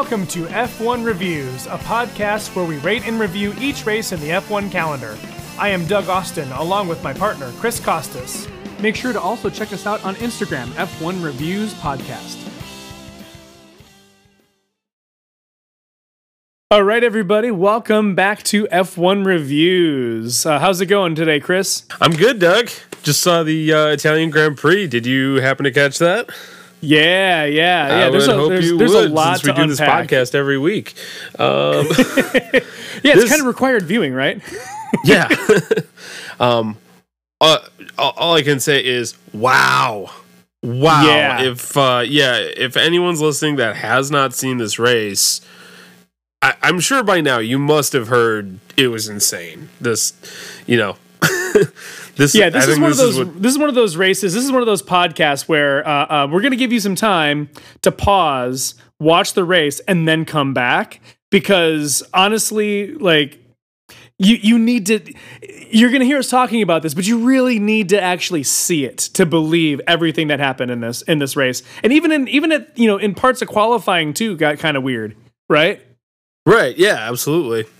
Welcome to F1 Reviews, a podcast where we rate and review each race in the F1 calendar. I am Doug Austin, along with my partner, Chris Costas. Make sure to also check us out on Instagram, F1 Reviews Podcast. All right, everybody, welcome back to F1 Reviews. Uh, how's it going today, Chris? I'm good, Doug. Just saw the uh, Italian Grand Prix. Did you happen to catch that? Yeah, yeah, yeah. I there's would a, hope there's, you there's would, a lot since we to do this podcast every week. Um, Yeah, it's This- kind of required viewing, right? yeah. um, uh, all all I can say is wow, wow. Yeah. If uh, yeah, if anyone's listening that has not seen this race, I, I'm sure by now you must have heard it was insane. This, you know. This Yeah, this I is one of this those. what- this is one of those races. This is one of those podcasts where uh, uh, we're going to give you some time to pause, watch the race, and then come back. Because honestly, like you, you need to. You're going to hear us talking about this, but you really need to actually see it to believe everything that happened in this in this race. And even in even at you know in parts of qualifying too, got kind of weird, right? Right. Yeah. Absolutely.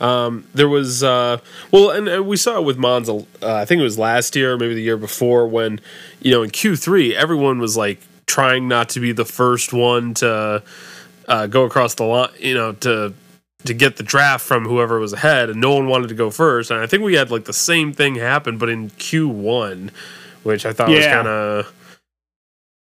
Um, there was uh, well, and, and we saw it with Monza. Uh, I think it was last year, maybe the year before, when you know in Q three everyone was like trying not to be the first one to uh, go across the line. You know to to get the draft from whoever was ahead, and no one wanted to go first. And I think we had like the same thing happen, but in Q one, which I thought was kind of.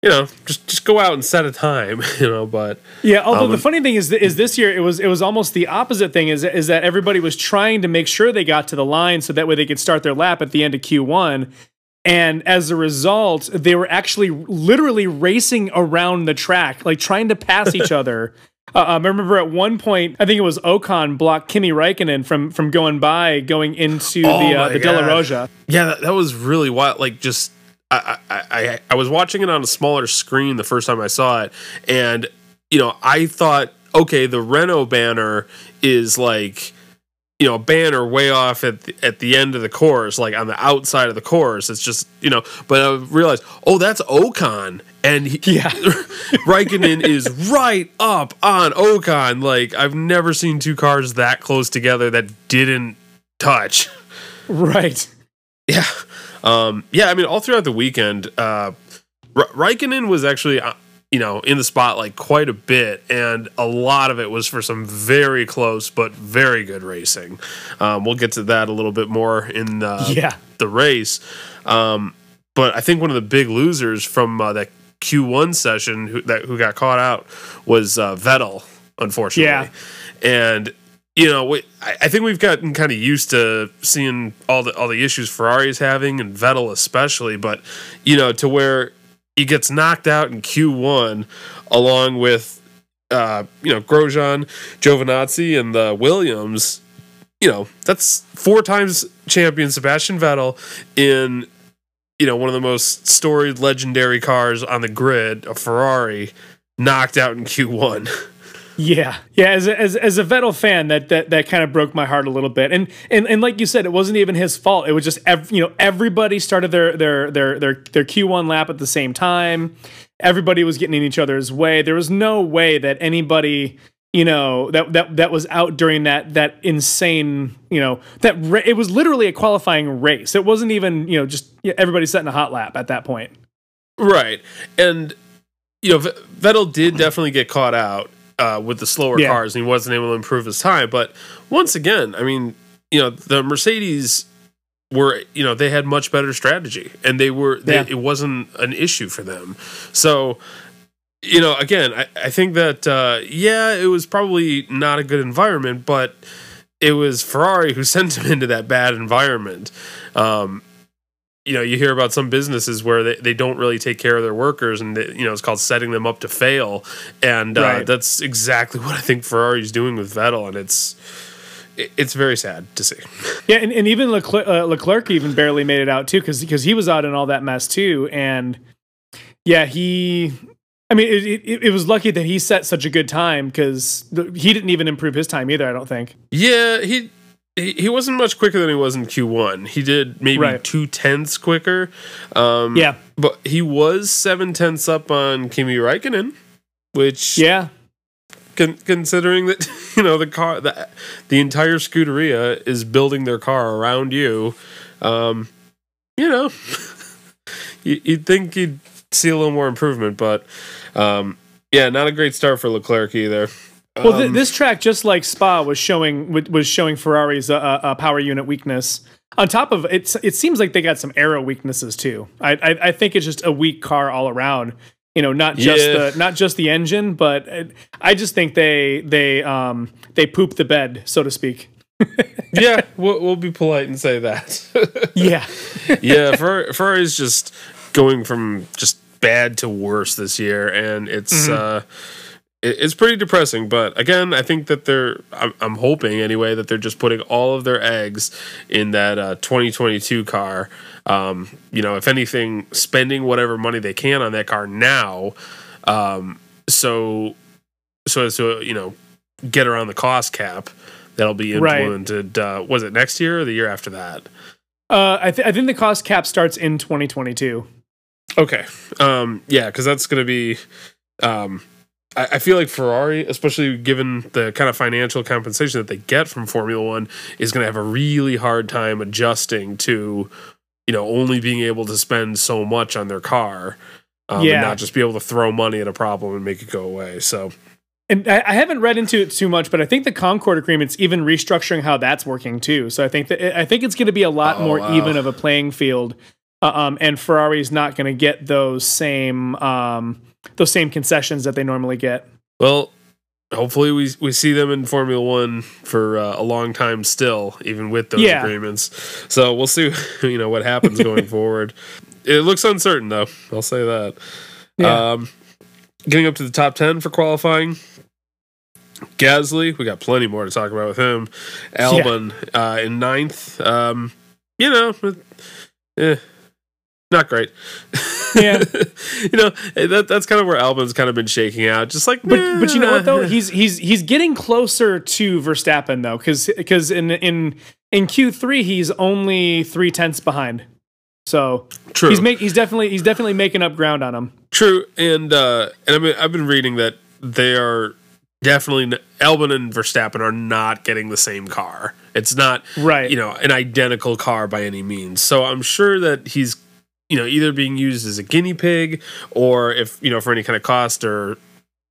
You know, just just go out and set a time. You know, but Yeah, although Um, the funny thing is, is this year it was it was almost the opposite thing. Is is that everybody was trying to make sure they got to the line so that way they could start their lap at the end of Q one, and as a result, they were actually literally racing around the track, like trying to pass each other. Uh, um, I remember at one point, I think it was Ocon blocked Kimi Räikkönen from from going by, going into Oh the uh, the Della Roggia. Yeah, that, that was really wild. Like, just I, I I I was watching it on a smaller screen the first time I saw it, and you know, I thought, okay, the Renault banner is like. You know, a banner way off at the, at the end of the course, like on the outside of the course. It's just you know, but I realized, oh, that's Ocon, and he, Yeah. Raikkonen is right up on Ocon. Like I've never seen two cars that close together that didn't touch. Right. Yeah. Um, yeah, I mean, all throughout the weekend, uh, R- Raikkonen was actually, uh, you know, in the spotlight quite a bit, and a lot of it was for some very close but very good racing. Um, we'll get to that a little bit more in uh, Yeah. the race. Um, but I think one of the big losers from uh, that Q1 session who, that who got caught out was uh, Vettel, unfortunately. Yeah. And you know, we, I, think we've gotten kind of used to seeing all the all the issues Ferrari's having and Vettel especially, but you know, to where he gets knocked out in Q1 along with uh, you know, Grosjean, Giovinazzi and the Williams, you know, that's four times champion Sebastian Vettel in you know, one of the most storied legendary cars on the grid, a Ferrari, knocked out in Q1. Yeah, yeah. As a, as, as a Vettel fan, that that that kind of broke my heart a little bit. And and and like you said, it wasn't even his fault. It was just ev- you know everybody started their their their their their Q one lap at the same time. Everybody was getting in each other's way. There was no way that anybody you know that that that was out during that that insane you know that ra- it was literally a qualifying race. It wasn't even you know just everybody setting a hot lap at that point. Right. And, you know, Vettel did definitely get caught out uh, with the slower Yeah. cars and he wasn't able to improve his time. But once again, I mean, you know, the Mercedes were, you know, they had much better strategy and they were, they, Yeah. it wasn't an issue for them. So, you know, again, I, I think that, uh, yeah, it was probably not a good environment, but it was Ferrari who sent him into that bad environment. Um, you know, you hear about some businesses where they, they don't really take care of their workers and, they, you know, it's called setting them up to fail. And uh, Right. that's exactly what I think Ferrari's doing with Vettel. And it's, it's very sad to see. Yeah, and, and even Leclerc, uh, Leclerc even barely made it out too, because because he was out in all that mess too, and yeah, he. I mean, it, it, it was lucky that he set such a good time because he didn't even improve his time either. I don't think. Yeah, he, he he wasn't much quicker than he was in Q1. He did maybe Right. two tenths quicker. Um, Yeah, but he was seven tenths up on Kimi Räikkönen, which yeah, con- considering that you know the car, the the entire Scuderia is building their car around you. Um, you know, you, you'd think you'd see a little more improvement, but um, yeah, not a great start for Leclerc either. Well, th- Um, this track, just like Spa, was showing was showing Ferrari's uh, uh, power unit weakness. On top of it, it seems like they got some aero weaknesses too. I, I I think it's just a weak car all around. You know, not just Yeah. the not just the engine, but it, I just think they they um they pooped the bed, so to speak. yeah, we'll, we'll be polite and say that. Yeah, yeah, Fer- Ferrari's just going from just bad to worse this year, and it's uh, it, it's pretty depressing. But again, I think that they're I'm, I'm hoping anyway that they're just putting all of their eggs in that uh, 2022 car. Um, you know, if anything, spending whatever money they can on that car now, um, so so as to you know get around the cost cap. That'll be Right. implemented. Uh, was it next year or the year after that? uh, I th- I think the cost cap starts in 2022. Okay. Um, yeah, because that's going to be. Um, I, I feel like Ferrari, especially given the kind of financial compensation that they get from Formula One, is going to have a really hard time adjusting to, you know, only being able to spend so much on their car, um, Yeah. and not just be able to throw money at a problem and make it go away. So And I, I haven't read into it too much, but I think the Concord agreement's even restructuring how that's working too. So I think that I think it's going to be a lot Oh, more wow. even of a playing field, uh, um, and Ferrari's not going to get those same um, those same concessions that they normally get. Well, hopefully we we see them in Formula One for uh, a long time still, even with those Yeah. agreements. So we'll see, you know, what happens going forward. It looks uncertain, though. I'll say that. Yeah. Um, getting up to the top ten for qualifying. Gasly, we got plenty more to talk about with him. Albon uh, in ninth. Um, you know, eh, not great. Yeah. you know that that's kind of where Albon's kind of been shaking out. Just like, But but you know what though he's he's he's getting closer to Verstappen though because because in in in Q three he's only three tenths behind, so True. he's make he's definitely he's definitely making up ground on him. True, and uh, and I mean, I've been reading that they are definitely Albon and Verstappen are not getting the same car. It's not Right. you know an identical car by any means. So I'm sure that he's you know either being used as a guinea pig or if you know for any kind of cost or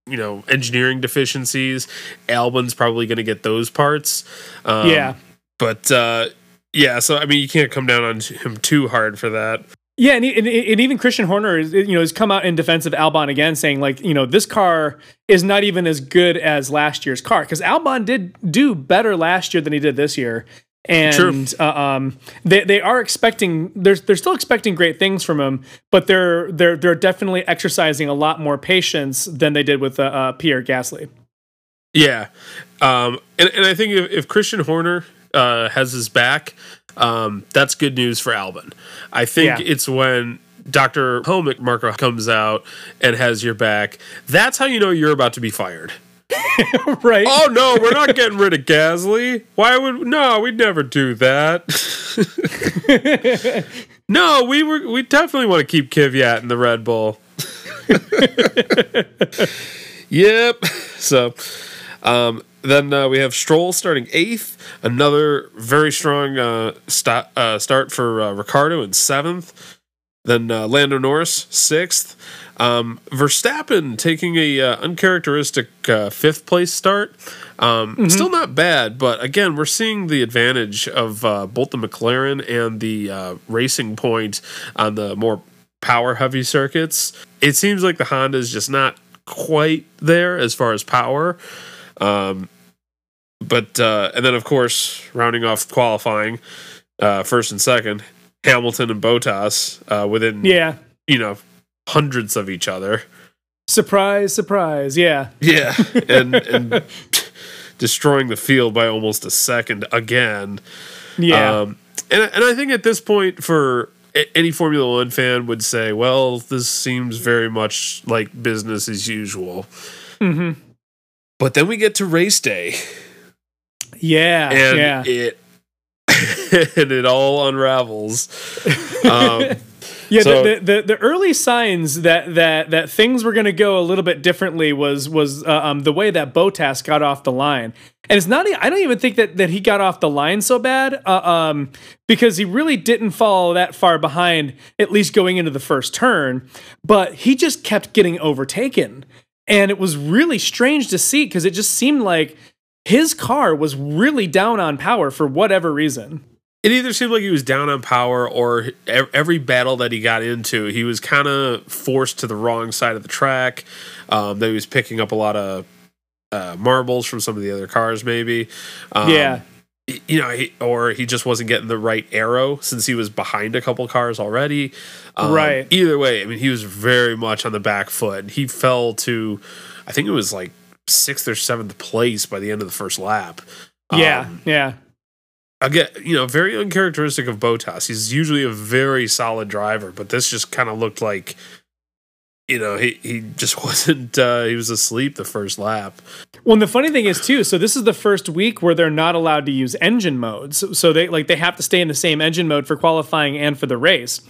you know engineering deficiencies, Albon's probably going to get those parts. Um, yeah. but uh, yeah. So I mean, you can't come down on him too hard for that. Yeah, and, and, and even Christian Horner, is, you know, has come out in defense of Albon again, saying like, you know, this car is not even as good as last year's car because Albon did do better last year than he did this year, and uh, um, they they are expecting they're they're still expecting great things from him, but they're they're they're definitely exercising a lot more patience than they did with uh, uh, Pierre Gasly. Yeah, um, and and I think if, if Christian Horner uh, has his back, um, that's good news for Albon. I think Yeah. it's when Doctor Helmut Marko comes out and has your back. That's how you know you're about to be fired. right? Oh no, we're not getting rid of Gasly. Why would no? We'd never do that. no, we were. We definitely want to keep Kvyat in the Red Bull. yep. So, um, then uh, we have Stroll starting eighth. Another very strong uh, sta- uh, start for uh, Ricciardo in seventh. Then uh, Lando Norris sixth. Um, Verstappen taking a uh, uncharacteristic uh, fifth place start. Um, Still not bad, but again, we're seeing the advantage of uh, both the McLaren and the uh, Racing Point on the more power heavy circuits. It seems like the Honda is just not quite there as far as power. Um, but uh, and then of course rounding off qualifying, uh, first and second, Hamilton and Bottas uh, within yeah. you know hundreds of each other. Surprise, surprise. Yeah. Yeah, and and destroying the field by almost a second again. Yeah. Um, and and I think at this point, for any Formula One fan would say, well, this seems very much like business as usual. Mhm. But then we get to race day, Yeah. and yeah. it and it all unravels. Um, Yeah, So- the, the, the early signs that that that things were going to go a little bit differently was was uh, um, the way that Bottas got off the line, and it's not. I don't even think that that he got off the line so bad, uh, um, because he really didn't fall that far behind, at least going into the first turn, but he just kept getting overtaken, and it was really strange to see because it just seemed like his car was really down on power for whatever reason. It either seemed like he was down on power or every battle that he got into, he was kind of forced to the wrong side of the track. Um, that he was picking up a lot of uh, marbles from some of the other cars, maybe. Um, Yeah. You know, he, or he just wasn't getting the right aero since he was behind a couple cars already. Um, Right. Either way, I mean, he was very much on the back foot. He fell to, I think it was like sixth or seventh place by the end of the first lap. Yeah, Um, yeah. Again, you know, very uncharacteristic of Bottas. He's usually a very solid driver, but this just kind of looked like, you know, he, he just wasn't, uh, he was asleep the first lap. Well, and the funny thing is too. So this is the first week where they're not allowed to use engine modes. So, they like they have to stay in the same engine mode for qualifying and for the race.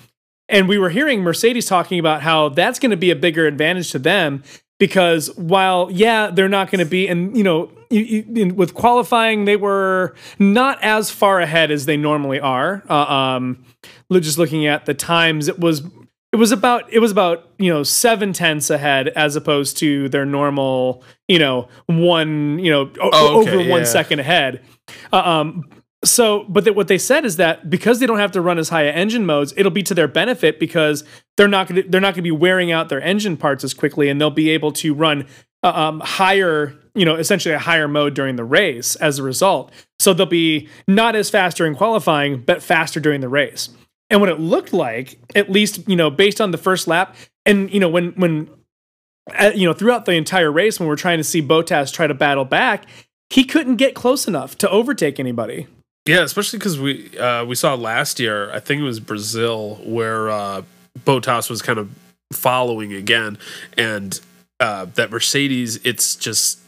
And we were hearing Mercedes talking about how that's going to be a bigger advantage to them because while yeah they're not going to be and you know you, you, in, with qualifying they were not as far ahead as they normally are. Uh, um, just looking at the times, it was it was about it was about you know seven tenths ahead as opposed to their normal you know one you know Oh, okay, over one yeah. second ahead. Uh, um, so, but that what they said is that because they don't have to run as high engine modes, it'll be to their benefit because they're not going to they're not going to be wearing out their engine parts as quickly, and they'll be able to run uh, um, higher, you know, essentially a higher mode during the race as a result. So they'll be not as fast during qualifying, but faster during the race. And what it looked like, at least you know, based on the first lap, and you know, when when uh, you know throughout the entire race, when we're trying to see Bottas try to battle back, he couldn't get close enough to overtake anybody. Yeah, especially because we, uh, we saw last year, I think it was Brazil, where, uh, Bottas was kind of following again and, uh, that Mercedes, it's just,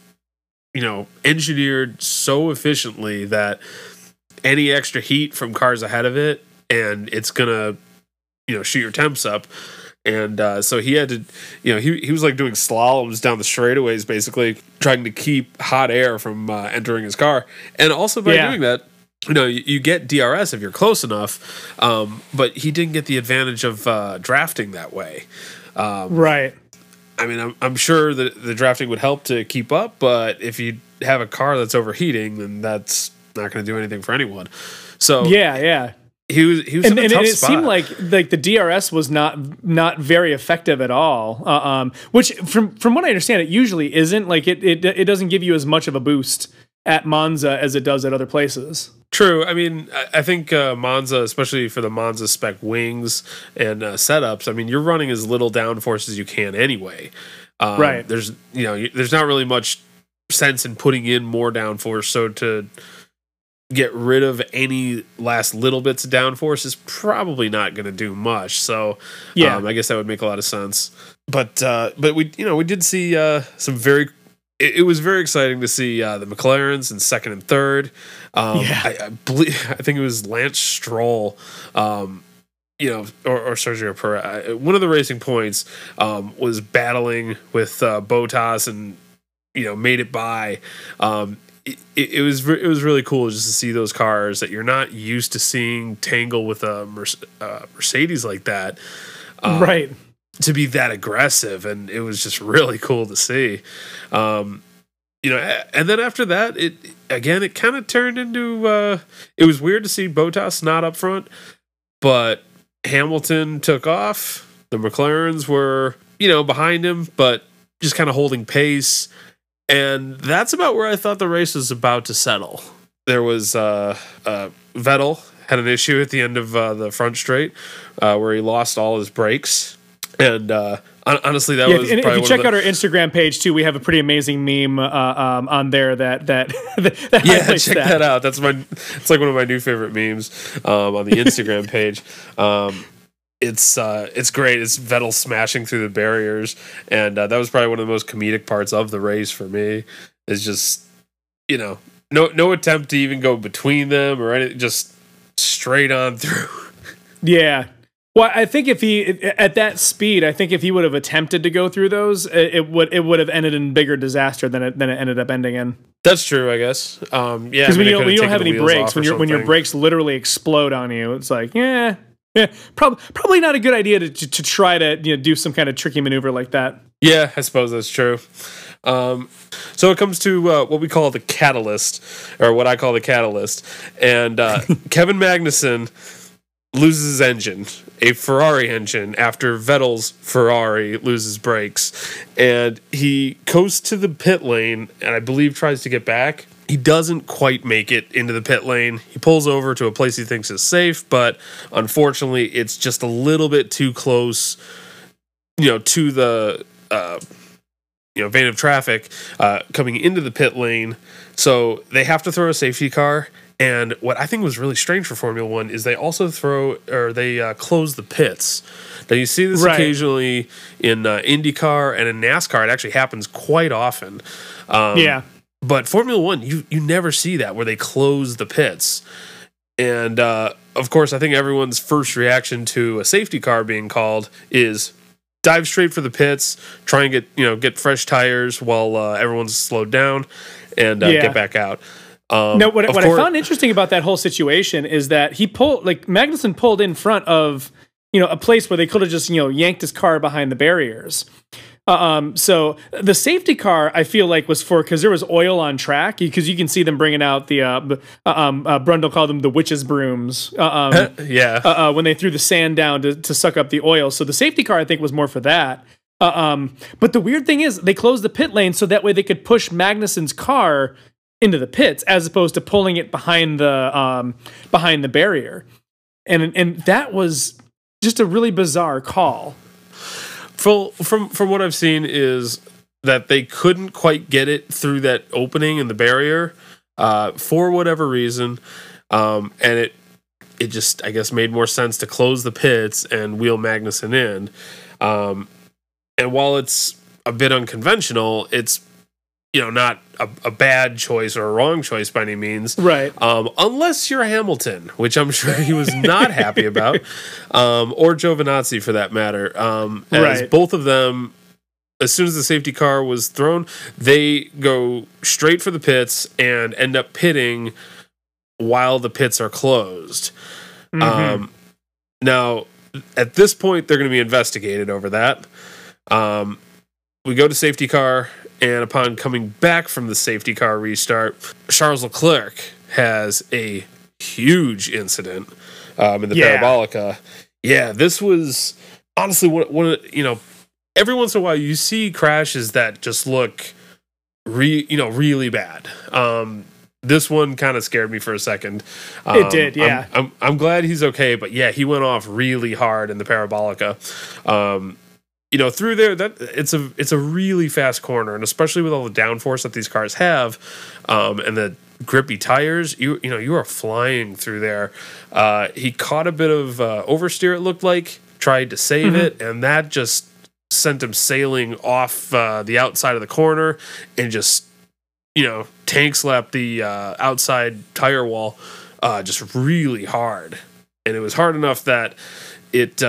you know, engineered so efficiently that any extra heat from cars ahead of it and it's gonna you know shoot your temps up and uh, so he had to you know he, he was like doing slaloms down the straightaways basically trying to keep hot air from uh, entering his car and also by Yeah. doing that you know you, you get drs if you're close enough um, but he didn't get the advantage of uh, drafting that way Right. I mean, I'm, I'm sure that the drafting would help to keep up, but if you have a car that's overheating, then that's not going to do anything for anyone. So Yeah, yeah. he was he was And, in a and, and it spot. seemed like like the DRS was not not very effective at all. Uh, um, which from from what I understand, it usually isn't. Like it, it it doesn't give you as much of a boost at Monza as it does at other places. True. I mean, I, think uh, Monza, especially for the Monza spec wings and uh, setups, I mean, you're running as little downforce as you can anyway. Um, Right. There's you know there's not really much sense in putting in more downforce. So to get rid of any last little bits of downforce is probably not going to do much. So Yeah. um, I guess that would make a lot of sense. But uh, but we you know we did see uh, some very. It, it was very exciting to see uh, the McLarens in second and third. Um, Yeah. I, I believe I think it was Lance Stroll. Um, you know, or, or Sergio Perez. One of the racing points um, was battling with uh, Bottas and you know made it by. Um, it, it it was re- it was really cool just to see those cars that you're not used to seeing tangle with a Merce- uh, Mercedes like that. Um, right. To be that aggressive and it was just really cool to see. Um you know and then after that it again it kind of turned into uh it was weird to see Bottas not up front but Hamilton took off. The McLarens were you know behind him but just kind of holding pace. And that's about where I thought the race was about to settle. There was uh uh Vettel had an issue at the end of uh, the front straight uh, where he lost all his brakes and uh, honestly, that Yeah, was and if you one check of the, out our Instagram page too, we have a pretty amazing meme uh, um, on there that that that yeah, highlights check that. out. That's my it's like one of my new favorite memes um, on the Instagram page. Um, it's uh, it's great. It's Vettel smashing through the barriers, and uh, that was probably one of the most comedic parts of the race for me. Is just you know no no attempt to even go between them or anything, just straight on through. Yeah. Well, I think if he at that speed, I think if he would have attempted to go through those, it, would it would have ended in bigger disaster than it than it ended up ending in. That's true, I guess. Um, yeah, Because I when mean, you, when you don't have any brakes, when your when your brakes literally explode on you, it's like yeah, yeah, prob- probably not a good idea to, to, to try to you know do some kind of tricky maneuver like that. Yeah, I suppose that's true. Um, so it comes to uh, what we call the catalyst, or what I call the catalyst, and uh, Kevin Magnussen loses engine, a Ferrari engine, after Vettel's Ferrari loses brakes, and he coasts to the pit lane, and I believe tries to get back. He doesn't quite make it into the pit lane. He pulls over to a place he thinks is safe, but unfortunately, it's just a little bit too close, you know, to the uh, you know vein of traffic uh, coming into the pit lane. So they have to throw a safety car. And what I think was really strange for Formula One is they also throw or they uh, close the pits. Now you see this Right. occasionally in uh, IndyCar and in NASCAR. It actually happens quite often. Um, yeah, but Formula One, you you never see that where they close the pits. And uh, of course, I think everyone's first reaction to a safety car being called is dive straight for the pits, try and get you know get fresh tires while uh, everyone's slowed down, and uh, Yeah. get back out. Um, No, what, what course- I found interesting about that whole situation is that he pulled, like Magnussen pulled in front of, you know, a place where they could have just, you know, yanked his car behind the barriers. Uh, um, so the safety car, I feel like, was for because there was oil on track because you can see them bringing out the, uh, uh, um, uh, Brundle called them the witches' brooms. Uh, um, yeah, uh, when they threw the sand down to, to suck up the oil. So the safety car, I think, was more for that. Uh, um, but the weird thing is, they closed the pit lane so that way they could push Magnussen's car into the pits, as opposed to pulling it behind the um, behind the barrier. And and that was just a really bizarre call. Full, from from what I've seen is that they couldn't quite get it through that opening in the barrier uh, for whatever reason, um, and it it just I guess made more sense to close the pits and wheel Magnussen in. Um, and while it's a bit unconventional, it's you know not a, a bad choice or a wrong choice by any means. Right. Um, unless you're Hamilton, which I'm sure he was not happy about, um, or Giovinazzi for that matter. Um, as Right. both of them, as soon as the safety car was thrown, they go straight for the pits and end up pitting while the pits are closed. Mhm. Um, now, at this point, they're going to be investigated over that. Um, we go to safety car, and upon coming back from the safety car restart, Charles Leclerc has a huge incident um, in the Yeah. parabolica. Yeah, this was honestly one, one of you know every once in a while you see crashes that just look re you know really bad. Um, this one kind of scared me for a second. Um, did, I'm- yeah. I'm, I'm glad he's okay, but yeah, he went off really hard in the parabolica. Um, you know, through there, that it's a it's a really fast corner, and especially with all the downforce that these cars have, um, and the grippy tires, you you know, you are flying through there. Uh, he caught a bit of uh, oversteer. It looked like tried to save it, and that just sent him sailing off uh, the outside of the corner and just you know tank slapped the uh, outside tire wall uh, just really hard, and it was hard enough that it.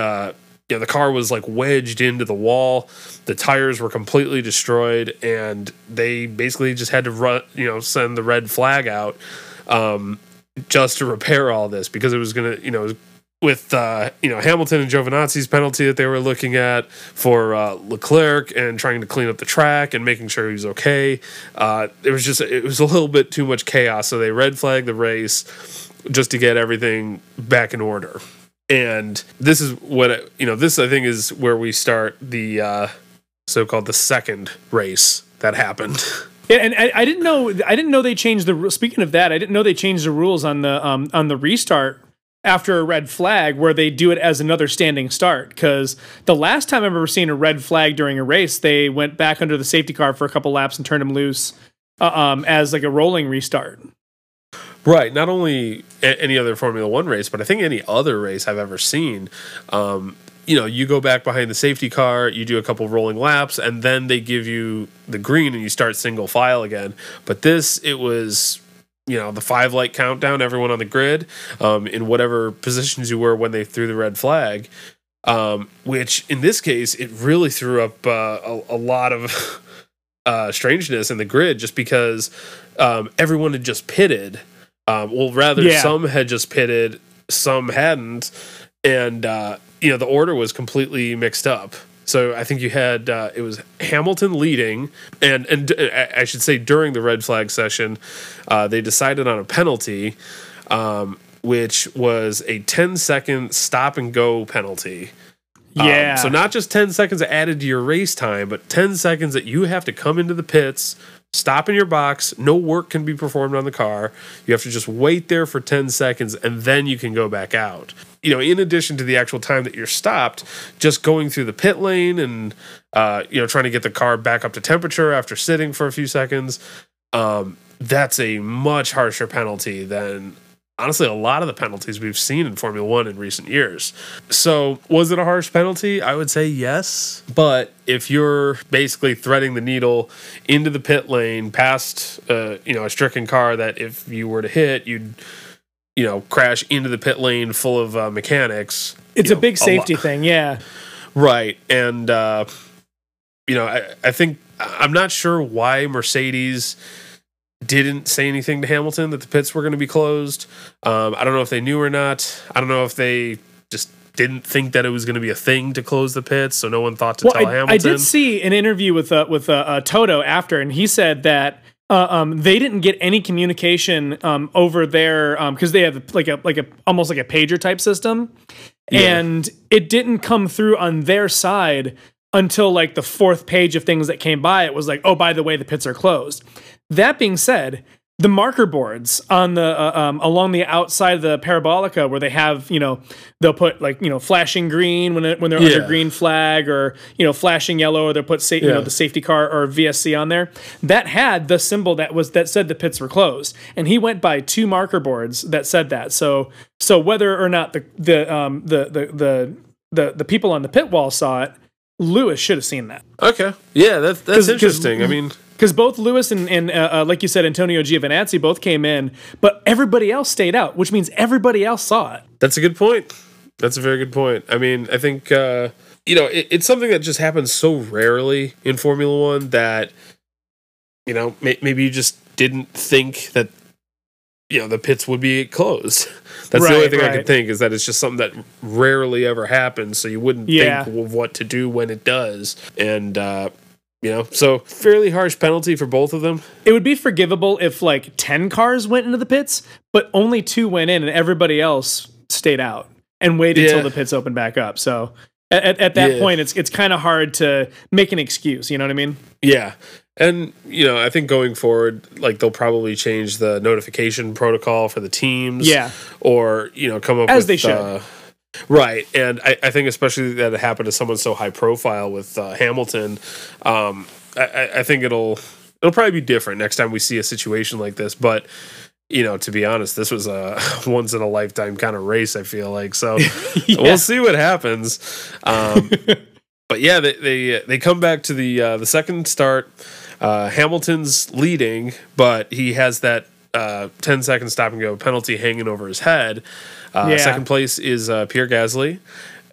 You know, the car was like wedged into the wall. The tires were completely destroyed, and they basically just had to run, you know, send the red flag out um, just to repair all this because it was gonna, you know, with uh, you know Hamilton and Giovinazzi's penalty that they were looking at for uh, Leclerc and trying to clean up the track and making sure he was okay. Uh, it was just it was a little bit too much chaos, so they red flagged the race just to get everything back in order. And this is what you know. This I think is where we start the uh, so-called the second race that happened. Yeah, and I, I didn't know. I didn't know they changed the. Speaking of that, I didn't know they changed the rules on the um, on the restart after a red flag, where they do it as another standing start. Because the last time I remember seeing a red flag during a race, they went back under the safety car for a couple laps and turned him loose uh, um, as like a rolling restart. Right. Not only any other Formula One race, but I think any other race I've ever seen. Um, you know, you go back behind the safety car, you do a couple rolling laps, and then they give you the green and you start single file again. But this, it was, you know, the five light countdown, everyone on the grid, um, in whatever positions you were when they threw the red flag. um, which in this case it really threw up uh, a, a lot of uh, strangeness in the grid just because um, everyone had just pitted. Um, well, rather, Yeah. some had just pitted, some hadn't, and uh, you know the order was completely mixed up. So I think you had uh, it was Hamilton leading, and and I should say during the red flag session, uh, they decided on a penalty, um, which was a 10 second stop and go penalty. Um, Yeah. so not just 10 seconds added to your race time, but 10 seconds that you have to come into the pits, stop in your box, no work can be performed on the car. You have to just wait there for 10 seconds and then you can go back out. You know, in addition to the actual time that you're stopped, just going through the pit lane and uh, you know, trying to get the car back up to temperature after sitting for a few seconds, um, that's a much harsher penalty than honestly a lot of the penalties we've seen in Formula One in recent years. So, was it a harsh penalty? I would say yes. But if you're basically threading the needle into the pit lane past, uh, you know, a stricken car that if you were to hit, you'd, you know, crash into the pit lane full of uh, mechanics. it's a know, big safety lot- thing. Yeah. Right. And, uh, you know, I, I think I'm not sure why Mercedes didn't say anything to Hamilton that the pits were going to be closed. Um, I don't know if they knew or not. I don't know if they just didn't think that it was going to be a thing to close the pits, so no one thought to Well, tell I, Hamilton. I did see an interview with uh, with uh, uh, Toto after, and he said that uh, um, they didn't get any communication um, over there because they have like a like a almost like a pager type system, and it didn't come through on their side until like the fourth page of things that came by. It was like, oh, by the way, the pits are closed. That being said, the marker boards on the uh, um, along the outside of the parabolica where they have you know they'll put like you know flashing green when it, when they're Yeah. under green flag or you know flashing yellow or they'll put sa- you know the safety car or VSC on there. That had the symbol that was that said the pits were closed. And he went by two marker boards that said that. So so whether or not the the um the the the the, the people on the pit wall saw it Lewis should have seen that. Okay, yeah, that's that's 'cause- interesting. I mean, because both Lewis and, and uh, uh, like you said, Antonio Giovinazzi both came in, but everybody else stayed out, which means everybody else saw it. That's a good point. That's a very good point. I mean, I think uh, you know it, it's something that just happens so rarely in Formula One that you know may, maybe you just didn't think that you know the pits would be closed. That's the only Right, thing I right. can think is that it's just something that rarely ever happens, so you wouldn't Yeah. think of what to do when it does, and uh, you know, so fairly harsh penalty for both of them. It would be forgivable if like ten cars went into the pits, but only two went in, and everybody else stayed out and waited Yeah. until the pits opened back up. So at, at, at that Yeah. point, it's it's kind of hard to make an excuse. You know what I mean? Yeah. And you know, I think going forward, like they'll probably change the notification protocol for the teams. Yeah. Or, you know, come up As with they should. Uh, right. And I, I think especially that it happened to someone so high profile with uh, Hamilton, um, I- I, think it'll it'll probably be different next time we see a situation like this. But you know, to be honest, this was a once in a lifetime kind of race. I feel like so. We'll see what happens. Um, but yeah, they, they they come back to the uh, the second start. Uh, Hamilton's leading, but he has that uh, 10 second stop and go penalty hanging over his head. Uh, Yeah. Second place is uh, Pierre Gasly,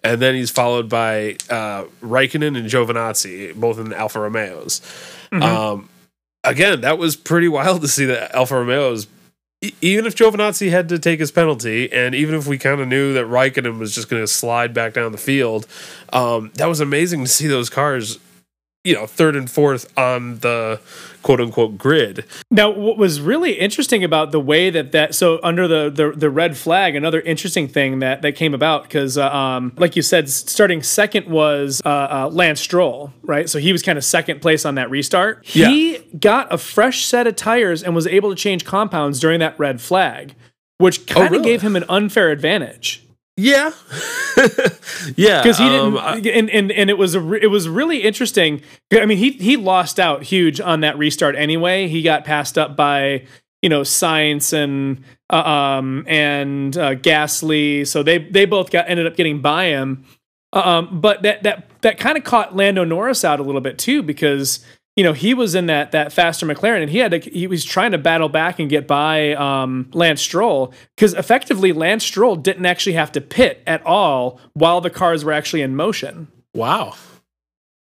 and then he's followed by uh, Raikkonen and Giovinazzi, both in Alfa Romeos. Um, again, that was pretty wild to see that Alfa Romeos. e- Even if Giovinazzi had to take his penalty, and even if we kind of knew that Raikkonen was just going to slide back down the field, um, that was amazing to see those cars, you know, third and fourth on the quote unquote grid. Now, what was really interesting about the way that that so under the the, the red flag, another interesting thing that that came about because, uh, um, like you said, starting second was uh, uh, Lance Stroll, right? So he was kind of second place on that restart. He got a fresh set of tires and was able to change compounds during that red flag, which kind of really? gave him an unfair advantage Yeah, yeah, because he um, didn't, I- and, and and it was a re- it was really interesting. I mean, he he lost out huge on that restart anyway. He got passed up by you know Sainz and uh, um and uh, Gasly, so they they both got ended up getting by him. Um, but that that that kind of caught Lando Norris out a little bit too because you know, he was in that that faster McLaren, and he had to, he was trying to battle back and get by um, Lance Stroll because effectively Lance Stroll didn't actually have to pit at all while the cars were actually in motion. Wow.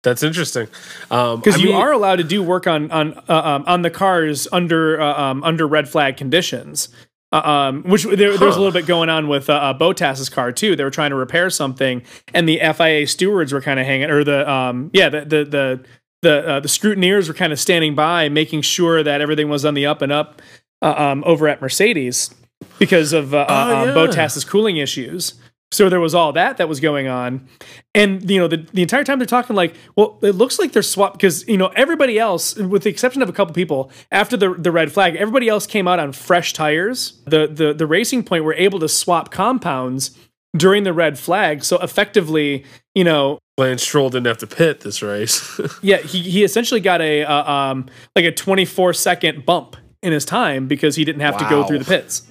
That's interesting. Um, Because I you mean- are allowed to do work on on uh, um, on the cars under uh, um, under red flag conditions. Uh, um, which there, there was a little bit going on with uh, uh, Bottas's car too. They were trying to repair something, and the FIA stewards were kind of hanging, or the um, yeah, the the the the, uh, the scrutineers were kind of standing by, making sure that everything was on the up and up uh, um, over at Mercedes because of uh, Oh, uh, yeah. Bottas's cooling issues. So there was all that that was going on, and you know the, the entire time they're talking like, well, it looks like they're swapped because you know everybody else, with the exception of a couple people, after the the red flag, everybody else came out on fresh tires. The the the Racing Point were able to swap compounds during the red flag, so effectively, you know, Lance Stroll didn't have to pit this race. yeah, he he essentially got a uh, um like a 24 second bump in his time because he didn't have to go through the pits.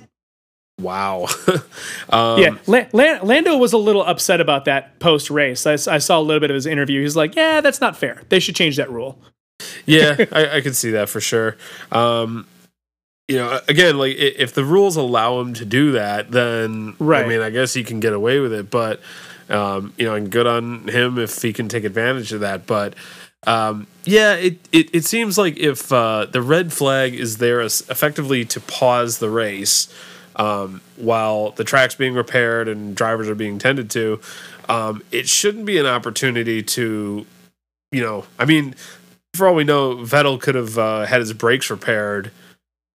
wow. um, yeah, La- La- Lando was a little upset about that post race. I saw a little bit of his interview. He's like, "Yeah, that's not fair. They should change that rule." yeah, I, I can see that for sure. Um, you know, again, like if the rules allow him to do that, then Right. I mean, I guess he can get away with it. But um, you know, and good on him if he can take advantage of that. But um, yeah, it, it it seems like if uh, the red flag is there effectively to pause the race um, while the track's being repaired and drivers are being tended to, um, it shouldn't be an opportunity to, you know, I mean, for all we know, Vettel could have uh, had his brakes repaired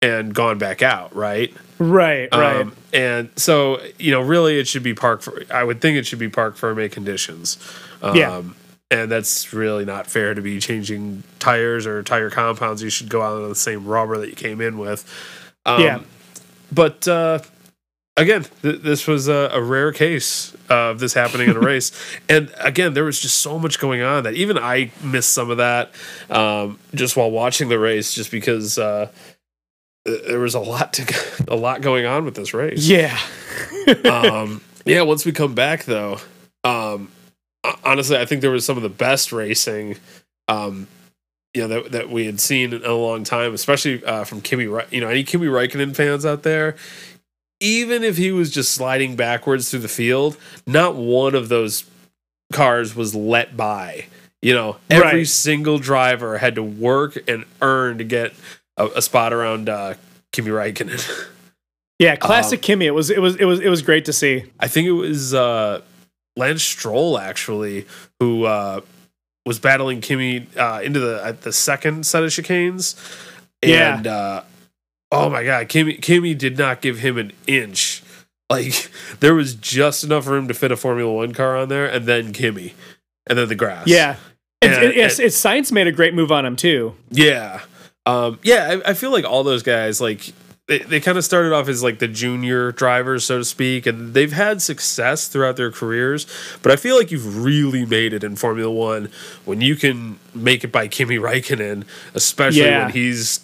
and gone back out, right? Right, right. Um, and so, you know, really, it should be park. For, I would think it should be parc fermé conditions. Um, Yeah. And that's really not fair to be changing tires or tire compounds. You should go out on the same rubber that you came in with. Um, Yeah. But uh, again, th- this was a, a rare case of this happening in a race. And again, there was just so much going on that even I missed some of that um, just while watching the race, just because uh, there was a lot to a lot going on with this race. yeah, um, yeah. Once we come back, though, um, honestly, I think there was some of the best racing. Um, you know that, that we had seen in a long time, especially uh, from Kimi. You know, any Kimi Räikkönen fans out there, even if he was just sliding backwards through the field, not one of those cars was let by. You know, every Right. single driver had to work and earn to get a, a spot around uh, Kimi Räikkönen. yeah. Classic Um, Kimi. It was it was it was it was great to see. I think it was uh, Lance Stroll actually who uh, was battling Kimi uh, into the at the second set of chicanes, Yeah. and uh, oh my god, Kimi Kimi did not give him an inch. Like there was just enough room to fit a Formula One car on there, and then Kimi, and then the grass. Yeah, it's, And- it, it's, it's Sainz made a great move on him too. Yeah. Um, yeah, I, I feel like all those guys, like, they, they kind of started off as like the junior drivers, so to speak, and they've had success throughout their careers. But I feel like you've really made it in Formula One when you can make it by Kimi Räikkönen, especially Yeah. when he's,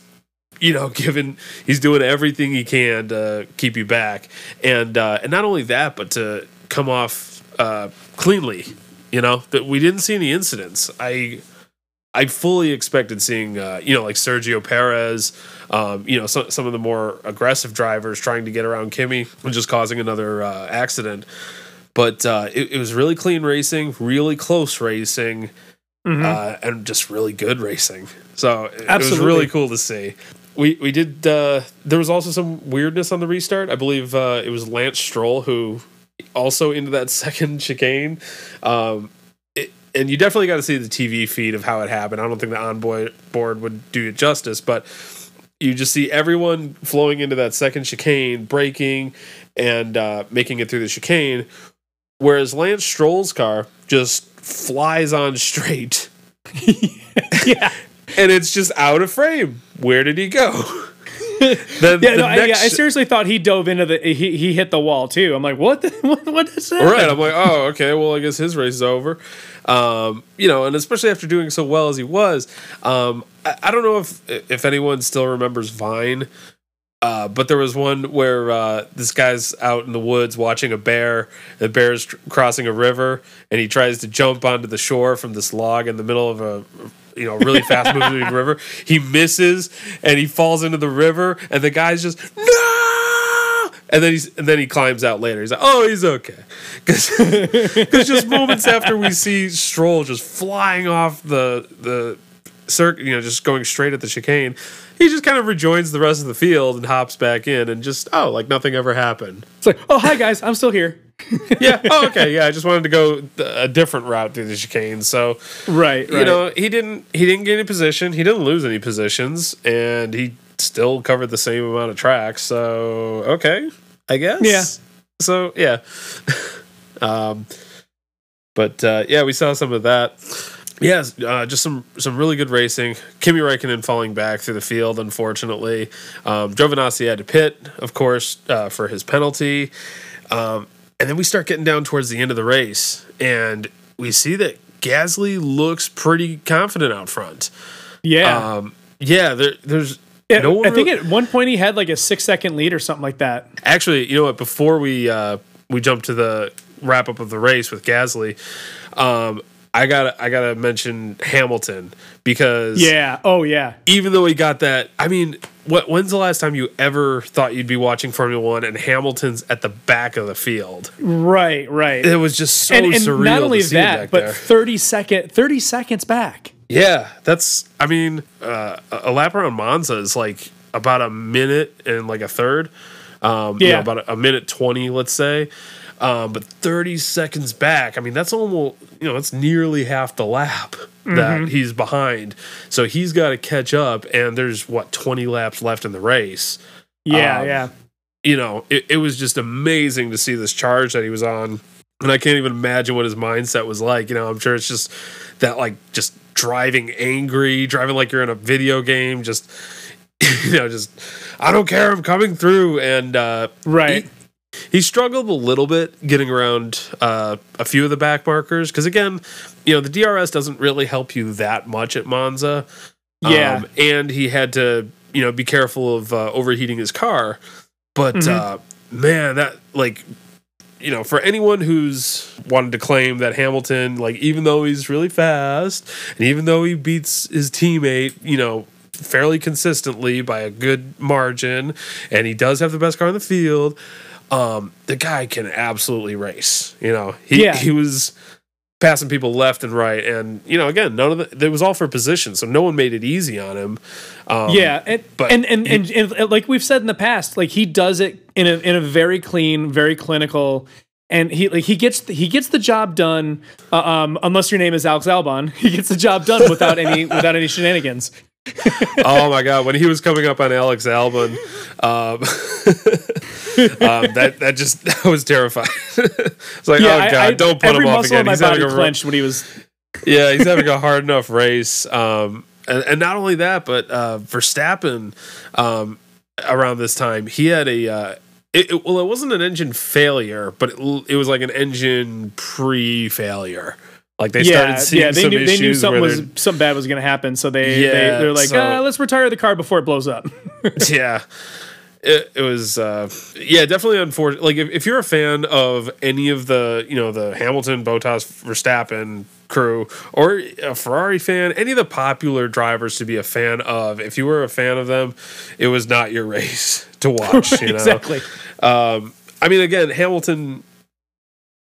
you know, given he's doing everything he can to keep you back, and uh, and not only that, but to come off uh, cleanly. You know that we didn't see any incidents. I I fully expected seeing, uh, you know, like Sergio Perez, um, you know, some some of the more aggressive drivers trying to get around Kimi and just causing another uh, accident. But uh, it, it was really clean racing, really close racing, Mhm. uh, and just really good racing. So it, it was Absolutely. really cool to see. We we did. Uh, there was also some weirdness on the restart. I believe uh, it was Lance Stroll who also into that second chicane. Um, and you definitely got to see the TV feed of how it happened. I don't think the onboard board would do it justice, but you just see everyone flowing into that second chicane, braking and uh, making it through the chicane, whereas Lance Stroll's car just flies on straight yeah, and it's just out of frame. Where did he go? then yeah. the No, I, yeah, I seriously thought he dove into the he he hit the wall too. I'm like, what? The, what, what is that? Right. I'm like, oh, okay. Well, I guess his race is over. Um, you know, and especially after doing so well as he was, um, I, I don't know if if anyone still remembers Vine, uh, but there was one where uh, this guy's out in the woods watching a bear. The bear's tr- crossing a river, and he tries to jump onto the shore from this log in the middle of a you know, really fast moving river. He misses and he falls into the river, and the guy's just no. And then he's and then he climbs out later. He's like, "Oh, he's okay," because just moments after we see Stroll just flying off the the circuit, you know, just going straight at the chicane, he just kind of rejoins the rest of the field and hops back in, and just oh, like nothing ever happened. It's like, oh hi guys, I'm still here. yeah. Oh, okay. Yeah. I just wanted to go a different route through the chicane. So, Right, you right. know, he didn't he didn't get any position. He didn't lose any positions, and he still covered the same amount of tracks. So, okay, I guess. Yeah. So yeah. um, but uh, yeah, we saw some of that. Yes, uh, just some some really good racing. Kimi Räikkönen falling back through the field, unfortunately. Um, Giovinazzi had to pit, of course, uh, for his penalty. Um, and then we start getting down towards the end of the race, and we see that Gasly looks pretty confident out front. yeah. Um, yeah, there, there's Yeah, no one I think really- at one point he had like a six second lead or something like that. actually, you know what? Before we uh, we jump to the wrap up of the race with Gasly, um, I got I gotta mention Hamilton because Yeah. Oh yeah. even though he got that, I mean, what? When's the last time you ever thought you'd be watching Formula One and Hamilton's at the back of the field? Right. Right. It was just so and, and surreal. not only to see that, but there. 30 second 30 seconds back. Yeah, that's. I mean, uh, a lap around Monza is like about a minute and like a third. Um, you know, Yeah. about a, a minute twenty, let's say. Um, but thirty seconds back, I mean, that's almost you know, it's nearly half the lap Mm-hmm. that he's behind. So he's got to catch up, and there's what twenty laps left in the race. Yeah, Um, yeah. You know, it, it was just amazing to see this charge that he was on. And I can't even imagine what his mindset was like. You know, I'm sure it's just that, like, just driving angry, driving like you're in a video game, just, you know, just, I don't care, I'm coming through. And, uh, Right. he, he struggled a little bit getting around uh, a few of the back markers because again, you know the DRS doesn't really help you that much at Monza. Yeah. Um, and he had to you know be careful of uh, overheating his car. But Mhm. uh, man, that like you know for anyone who's wanted to claim that Hamilton like even though he's really fast and even though he beats his teammate, you know fairly consistently by a good margin and he does have the best car in the field um the guy can absolutely race you know he Yeah. he was passing people left and right and you know again none of the it was all for position so no one made it easy on him um yeah, and, but and, and, and and like we've said in the past, like he does it in a in a very clean, very clinical, and he like he gets he gets the job done. Uh, um, unless your name is Alex Albon, he gets the job done without any without any shenanigans. oh my god when he was coming up on alex albon um, um that that just that was terrifying it's like oh god I- don't put him off muscle again He's body having a clenched when he was. yeah, he's having a hard enough race. Um, and, and not only that, but uh, Verstappen um, around this time, he had a. Uh, it, it- well, it wasn't an engine failure, but it, it was like an engine pre-failure. Like they started Yeah, seeing yeah, they some knew they knew issues something was something bad was going to happen, so they, Yeah, they they're like, so- uh, let's retire the car before it blows up. yeah it, it was uh yeah definitely unfortunate like if, if you're a fan of any of the you know the hamilton bottas verstappen crew or a ferrari fan any of the popular drivers to be a fan of if you were a fan of them it was not your race to watch you know exactly. um i mean again hamilton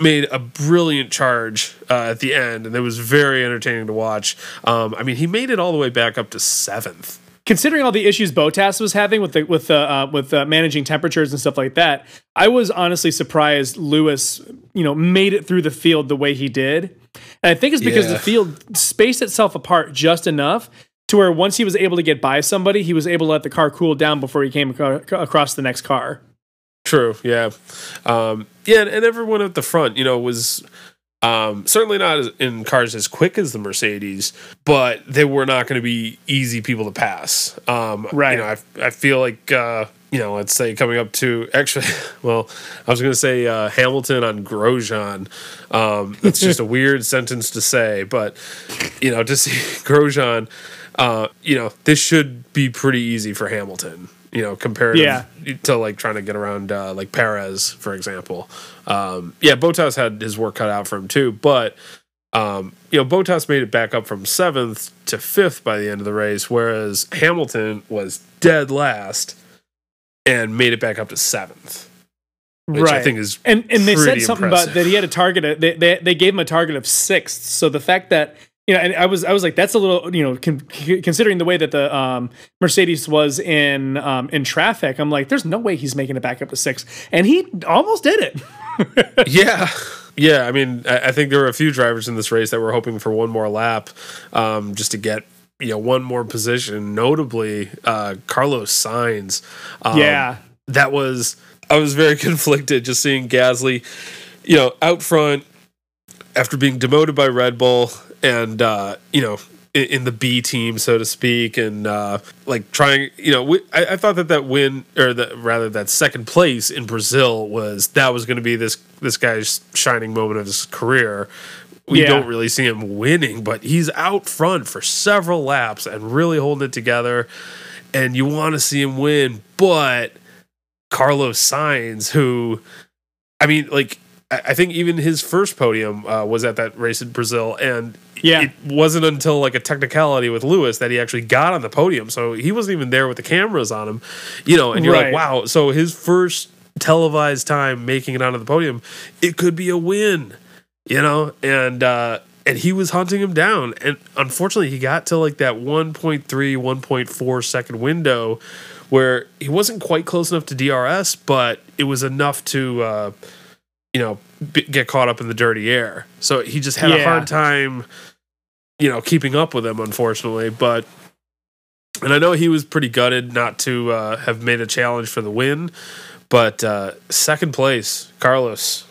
made a brilliant charge uh, at the end and it was very entertaining to watch um i mean he made it all the way back up to seventh considering all the issues Bottas was having with the with the uh, with uh, managing temperatures and stuff like that, I was honestly surprised Lewis, you know, made it through the field the way he did. And I think it's because Yeah. the field spaced itself apart just enough to where once he was able to get by somebody, he was able to let the car cool down before he came aco- across the next car. True. Yeah. Um, yeah, and, and everyone at the front, you know, was um, certainly not as, in cars as quick as the Mercedes, but they were not going to be easy people to pass. Um, Right. You know, I, I feel like, uh, you know, let's say coming up to actually, well, I was going to say uh, Hamilton on Grosjean. Um, that's just a weird sentence to say, but, you know, to see Grosjean, uh, you know, this should be pretty easy for Hamilton. You know, compared Yeah. to like trying to get around uh, like Perez, for example. Um, yeah, Bottas had his work cut out for him too, but Um, you know, Bottas made it back up from seventh to fifth by the end of the race, whereas Hamilton was dead last and made it back up to seventh. Which right. I think is and and they said something impressive. about that he had a target. Of, they, they they gave him a target of sixth. So the fact that you know, and I was I was like, that's a little you know, con- considering the way that the um, Mercedes was in um, in traffic. I'm like, there's no way he's making it back up to six, and he almost did it. yeah. Yeah, I mean, I I think there were a few drivers in this race that were hoping for one more lap, um, just to get you know one more position. Notably, uh, Carlos Sainz. Um, yeah, that was I was very conflicted just seeing Gasly, you know, out front after being demoted by Red Bull and uh, you know in, in the B team, so to speak, and uh, like trying, you know, we, I, I thought that that win or that rather that second place in Brazil was that was going to be this this guy's shining moment of his career. We Yeah. don't really see him winning, but he's out front for several laps and really holding it together. And you want to see him win, but Carlos Sainz, who, I mean, like, I think even his first podium uh, was at that race in Brazil, and Yeah. it wasn't until like a technicality with Lewis that he actually got on the podium. So he wasn't even there with the cameras on him, you know. And you're Right. like, wow. So his first televised time making it onto the podium, it could be a win, you know. And uh, and he was hunting him down, and unfortunately, he got to like that 1.3, 1.4 second window where he wasn't quite close enough to DRS, but it was enough to. Uh, you know, b- get caught up in the dirty air. So he just had a hard time, you know, keeping up with him, unfortunately. But, and I know he was pretty gutted not to uh, have made a challenge for the win. But uh, second place, Carlos,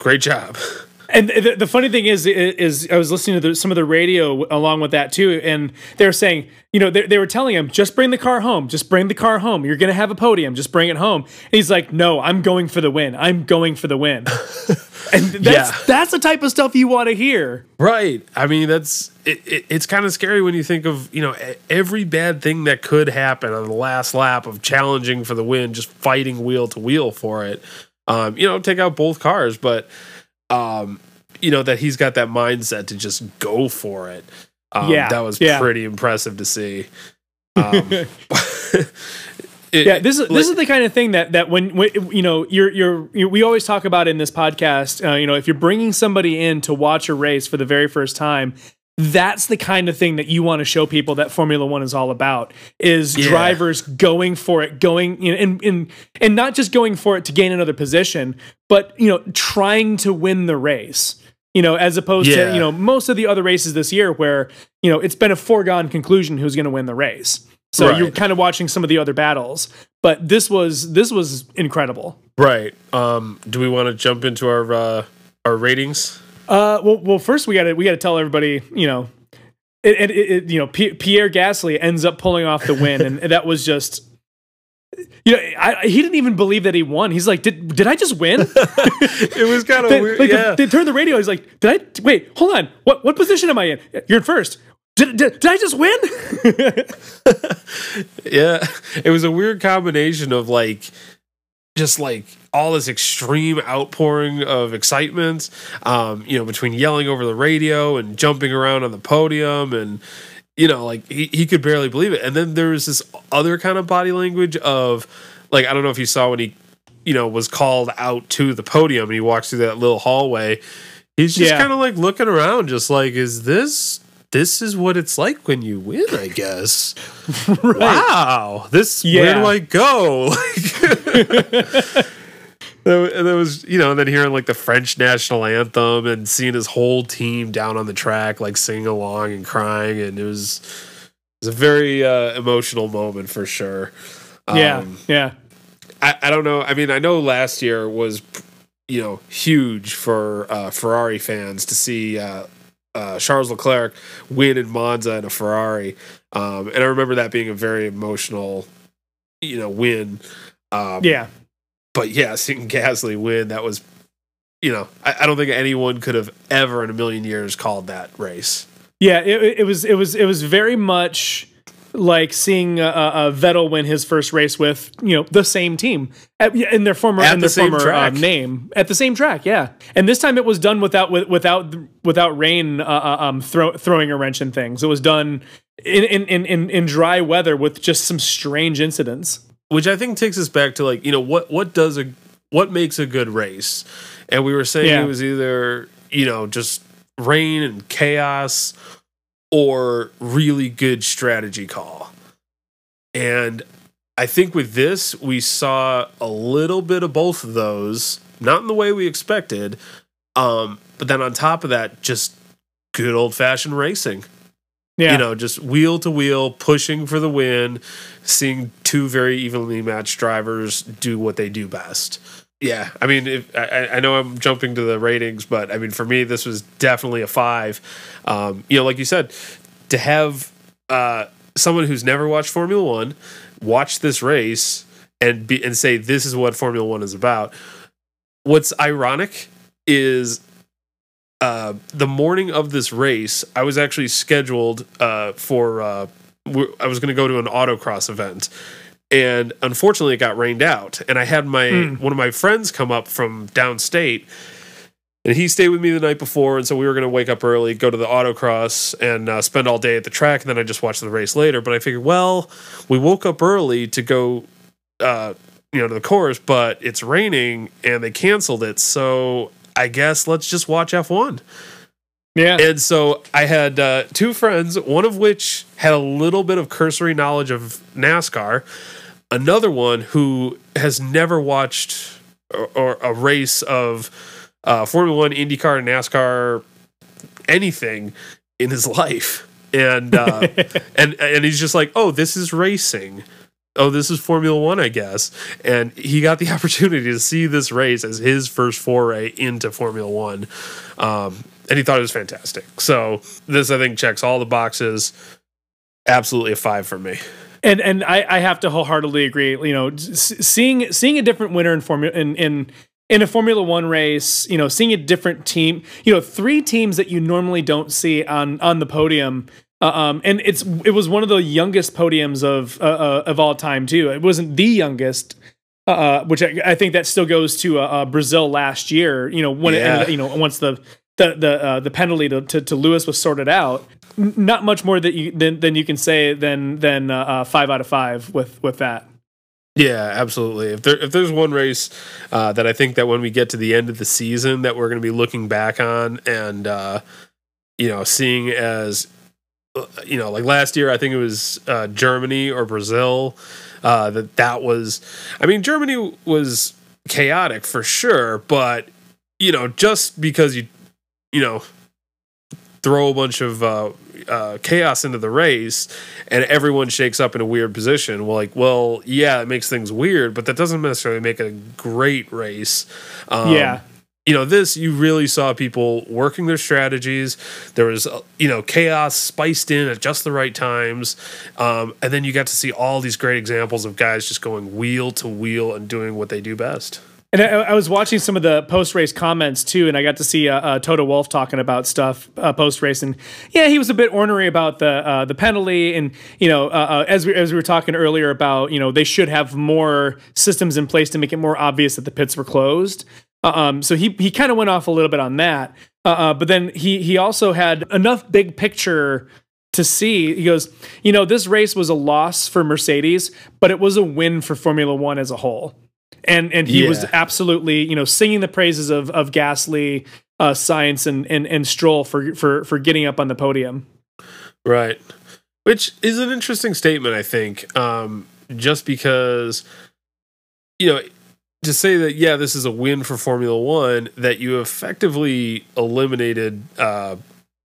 great job. And the, the funny thing is, is I was listening to the, some of the radio along with that too, and they were saying, you know, they, they were telling him, just bring the car home, just bring the car home. You're gonna have a podium, just bring it home. And he's like, no, I'm going for the win. I'm going for the win. and that's Yeah. that's the type of stuff you want to hear. Right. I mean, that's it, it, it's kind of scary when you think of you know every bad thing that could happen on the last lap of challenging for the win, just fighting wheel to wheel for it. Um, you know, take out both cars, but um, you know that he's got that mindset to just go for it. Um, Yeah, that was yeah. pretty impressive to see. Um, it- Yeah, this is this is the kind of thing that that when, when you know you're, you're you we always talk about in this podcast. Uh, you know, if you're bringing somebody in to watch a race for the very first time, that's the kind of thing that you want to show people that Formula One is all about. Is Yeah. drivers going for it, going you know, and and and not just going for it to gain another position, but you know, trying to win the race. You know, as opposed Yeah. to you know most of the other races this year where you know it's been a foregone conclusion who's going to win the race. So Right. you're kind of watching some of the other battles, but this was this was incredible. right. Um, do we want to jump into our uh, our ratings? Uh, well, well, first we got to we got to tell everybody, you know, it, it, it you know, P- Pierre Gasly ends up pulling off the win, and that was just, you know, I, he didn't even believe that he won. He's like, did did I just win? It was kind of weird. like, yeah. they turned the radio. He's like, did I wait? Hold on. What what position am I in? You're in first. Did, did, did I just win? Yeah, it was a weird combination of like just like all this extreme outpouring of excitement, um, you know, between yelling over the radio and jumping around on the podium and you know, like he, he could barely believe it. And then there was this other kind of body language of like I don't know if you saw when he you know was called out to the podium and he walks through that little hallway. He's just Yeah. kind of like looking around, just like, is this this is what it's like when you win, I guess. Wow, this where do I go? Like, there was, you know, and then hearing like the French national anthem and seeing his whole team down on the track, like singing along and crying, and it was it was a very uh, emotional moment for sure. yeah, Um, yeah, I, I don't know. I mean, I know last year was, you know, huge for uh, Ferrari fans to see uh, uh, Charles Leclerc win in Monza in a Ferrari, um, and I remember that being a very emotional, you know, win. Um, yeah. but yeah, seeing Gasly win, that was, you know, I, I don't think anyone could have ever in a million years called that race. Yeah, it, it was it was it was very much like seeing uh, uh, Vettel win his first race with you know the same team at, in their former At in the their same former uh, name at the same track. Yeah, and this time it was done without without without rain uh, uh, um, throw, throwing a wrench in things. It was done in in, in in in dry weather with just some strange incidents. which I think takes us back to like you know what what does a what makes a good race, and we were saying Yeah. it was either you know just rain and chaos or really good strategy call, and I think with this we saw a little bit of both of those, not in the way we expected, um, but then on top of that, just good old fashioned racing Yeah, you know, just wheel to wheel, pushing for the win, seeing two very evenly matched drivers do what they do best. Yeah, I mean, if, I, I know I'm jumping to the ratings, but I mean, for me, this was definitely a five. Um, you know, like you said, to have uh, someone who's never watched Formula One watch this race and be and say this is what Formula One is about. What's ironic is uh, the morning of this race, I was actually scheduled uh, for. Uh, I was going to go to an autocross event, and unfortunately, it got rained out. And I had my one of my friends come up from downstate, and he stayed with me the night before. And so we were going to wake up early, go to the autocross, and uh, spend all day at the track. And then I just watched the race later. But I figured, well, we woke up early to go. Uh, you know, to the course, but it's raining and they canceled it. So I guess let's just watch F1. yeah, And so I had uh, two friends, one of which had a little bit of cursory knowledge of NASCAR, another one who has never watched or, or a race of uh, Formula One, IndyCar, NASCAR, anything in his life. And uh, and and he's just like, oh, this is racing. Oh, this is Formula One, I guess. And he got the opportunity to see this race as his first foray into Formula One. Um, and he thought it was fantastic. So this, I think, checks all the boxes. Absolutely a five for me. And and I, I have to wholeheartedly agree. You know, seeing seeing a different winner in formula in in in a Formula One race, you know, seeing a different team, you know, three teams that you normally don't see on on the podium. Uh, um, and it's it was one of the youngest podiums of uh, uh, of all time too. It wasn't the youngest, uh, uh, which I, I think that still goes to uh, Brazil last year. You know, when it Yeah. ended, you know once the the the uh, the penalty to, to, to Lewis was sorted out. Not much more that you than, than you can say than than uh, uh, five out of five with with that. Yeah, absolutely. If there if there's one race uh, that I think that when we get to the end of the season that we're going to be looking back on and uh, you know seeing as uh, you know like last year I think it was uh, Germany or Brazil uh, that that was I mean Germany was chaotic for sure, but you know just because you you know throw a bunch of uh, chaos into the race and everyone shakes up in a weird position. Well, like, well, yeah, it makes things weird, but that doesn't necessarily make it a great race. Um, Yeah. You know, this, you really saw people working their strategies. There was, uh, you know, chaos spiced in at just the right times. Um, and then you got to see all these great examples of guys just going wheel to wheel and doing what they do best. And I, I was watching some of the post race comments too, and I got to see uh, uh, Toto Wolff talking about stuff uh, post race, and yeah, he was a bit ornery about the uh, the penalty, and you know, uh, uh, as we as we were talking earlier about, you know, they should have more systems in place to make it more obvious that the pits were closed. Um, so he he kind of went off a little bit on that, but then he he also had enough big picture to see. He goes, you know, this race was a loss for Mercedes, but it was a win for Formula One as a whole and and he was absolutely you know singing the praises of of Gasly, uh, Sainz, and and and Stroll for for for getting up on the podium. Right. Which is an interesting statement, I think. Um, just because, you know, to say that, yeah, this is a win for Formula One, that you effectively eliminated uh,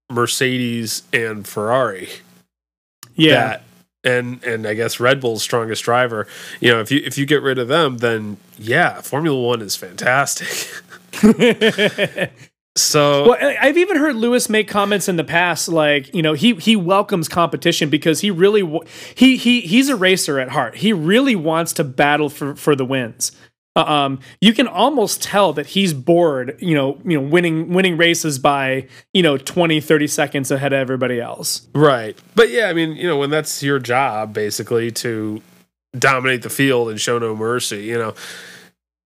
Mercedes and Ferrari. Yeah, That, and and I guess Red Bull's strongest driver. You know, if you if you get rid of them, then yeah, Formula One is fantastic. so Well, I've even heard Lewis make comments in the past, like you know, he he welcomes competition because he really he he he's a racer at heart. He really wants to battle for for the wins. Um, you can almost tell that he's bored, you know, you know, winning winning races by, you know, 20, 30 seconds ahead of everybody else. Right. But yeah, I mean, you know, when that's your job basically to dominate the field and show no mercy, you know,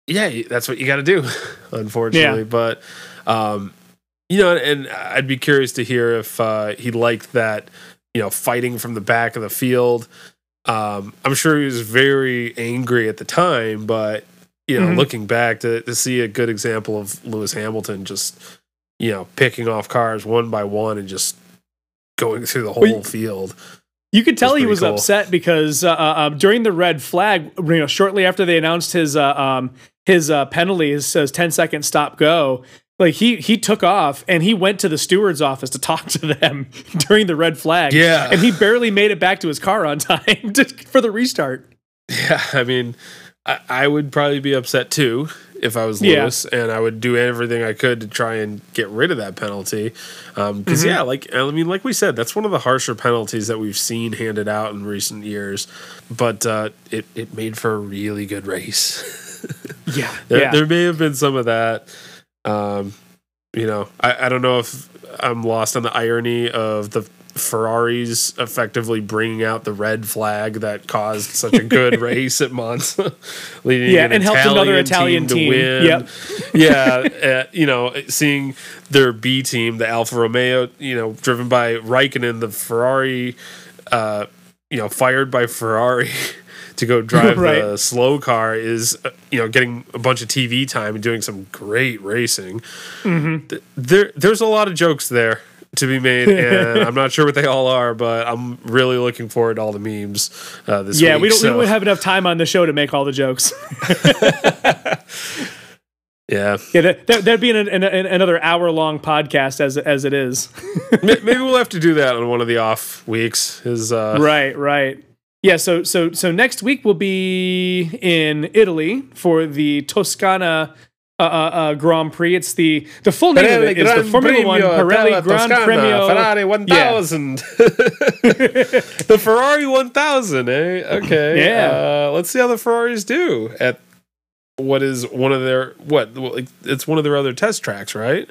yeah, that's what you got to do, unfortunately. Yeah. But, um, you know, and I'd be curious to hear if uh, he liked that, you know, fighting from the back of the field. Um, I'm sure he was very angry at the time, but you know, Mhm. looking back to to see a good example of Lewis Hamilton just, you know, picking off cars one by one and just going through the whole Well, field. You could tell That's he was cool. upset because uh, uh, um, during the red flag, you know, shortly after they announced his uh, um, his uh, penalty, his says 10 second stop go. Like he he took off and he went to the steward's office to talk to them during the red flag. Yeah. and he barely made it back to his car on time to, for the restart. Yeah, I mean, I, I would probably be upset too if I was Yeah. Lewis, and I would do everything I could to try and get rid of that penalty. Because Mm-hmm. yeah, like I mean, like we said, that's one of the harsher penalties that we've seen handed out in recent years. But uh, it it made for a really good race. Yeah, there, yeah. there may have been some of that. Um, you know, I, I don't know if I'm lost on the irony of the Ferraris effectively bringing out the red flag that caused such a good race at Monza, leading Yeah, an and helped another Italian team. to win. Yep. yeah, uh, you know, seeing their B team, the Alfa Romeo, you know, driven by Räikkönen, the Ferrari, uh, you know, fired by Ferrari. To go drive Right. the slow car is, uh, you know, getting a bunch of TV time and doing some great racing. Mm-hmm. Th- There, there's a lot of jokes there to be made, and I'm not sure what they all are, but I'm really looking forward to all the memes uh, this yeah, week. we don't, so, we don't have enough time on the show to make all the jokes. yeah, yeah, that, that, that'd be an, an, an, another hour long podcast as as it is. Maybe we'll have to do that on one of the off weeks. Is uh, right, right. Yeah, so so so next week we'll be in Italy for the Toscana uh, uh, uh, Grand Prix. It's the the full name of it is the Formula One Pirelli Grand Premio. Ferrari 1000. the Ferrari 1000, eh? Okay. Yeah. Uh, let's see how the Ferraris do at what is one of their what? Like, it's one of their other test tracks, right?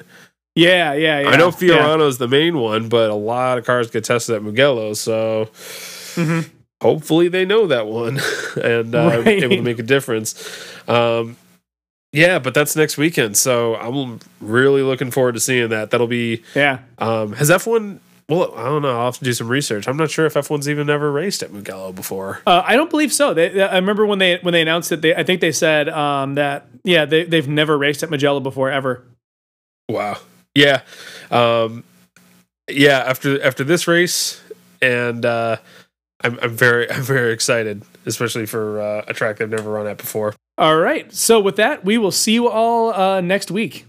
Yeah, yeah, yeah. I know yeah. Fiorano's the main one, but a lot of cars get tested at Mugello, so Mhm. hopefully they know that one and uh, Right. able to make a difference. Um, yeah, but that's next weekend, so I'm really looking forward to seeing that. That'll be Yeah. um, has F1. Well, I don't know. I'll have to do some research. I'm not sure if F1's even ever raced at Mugello before. Uh, I don't believe so. They, I remember when they when they announced it. They, I think they said um, that yeah they they've never raced at Mugello before ever. Wow. Yeah. Um, yeah. After after this race, and uh, I'm I'm very I'm very excited, especially for uh, a track they've never run at before. All right. So with that, we will see you all uh, next week.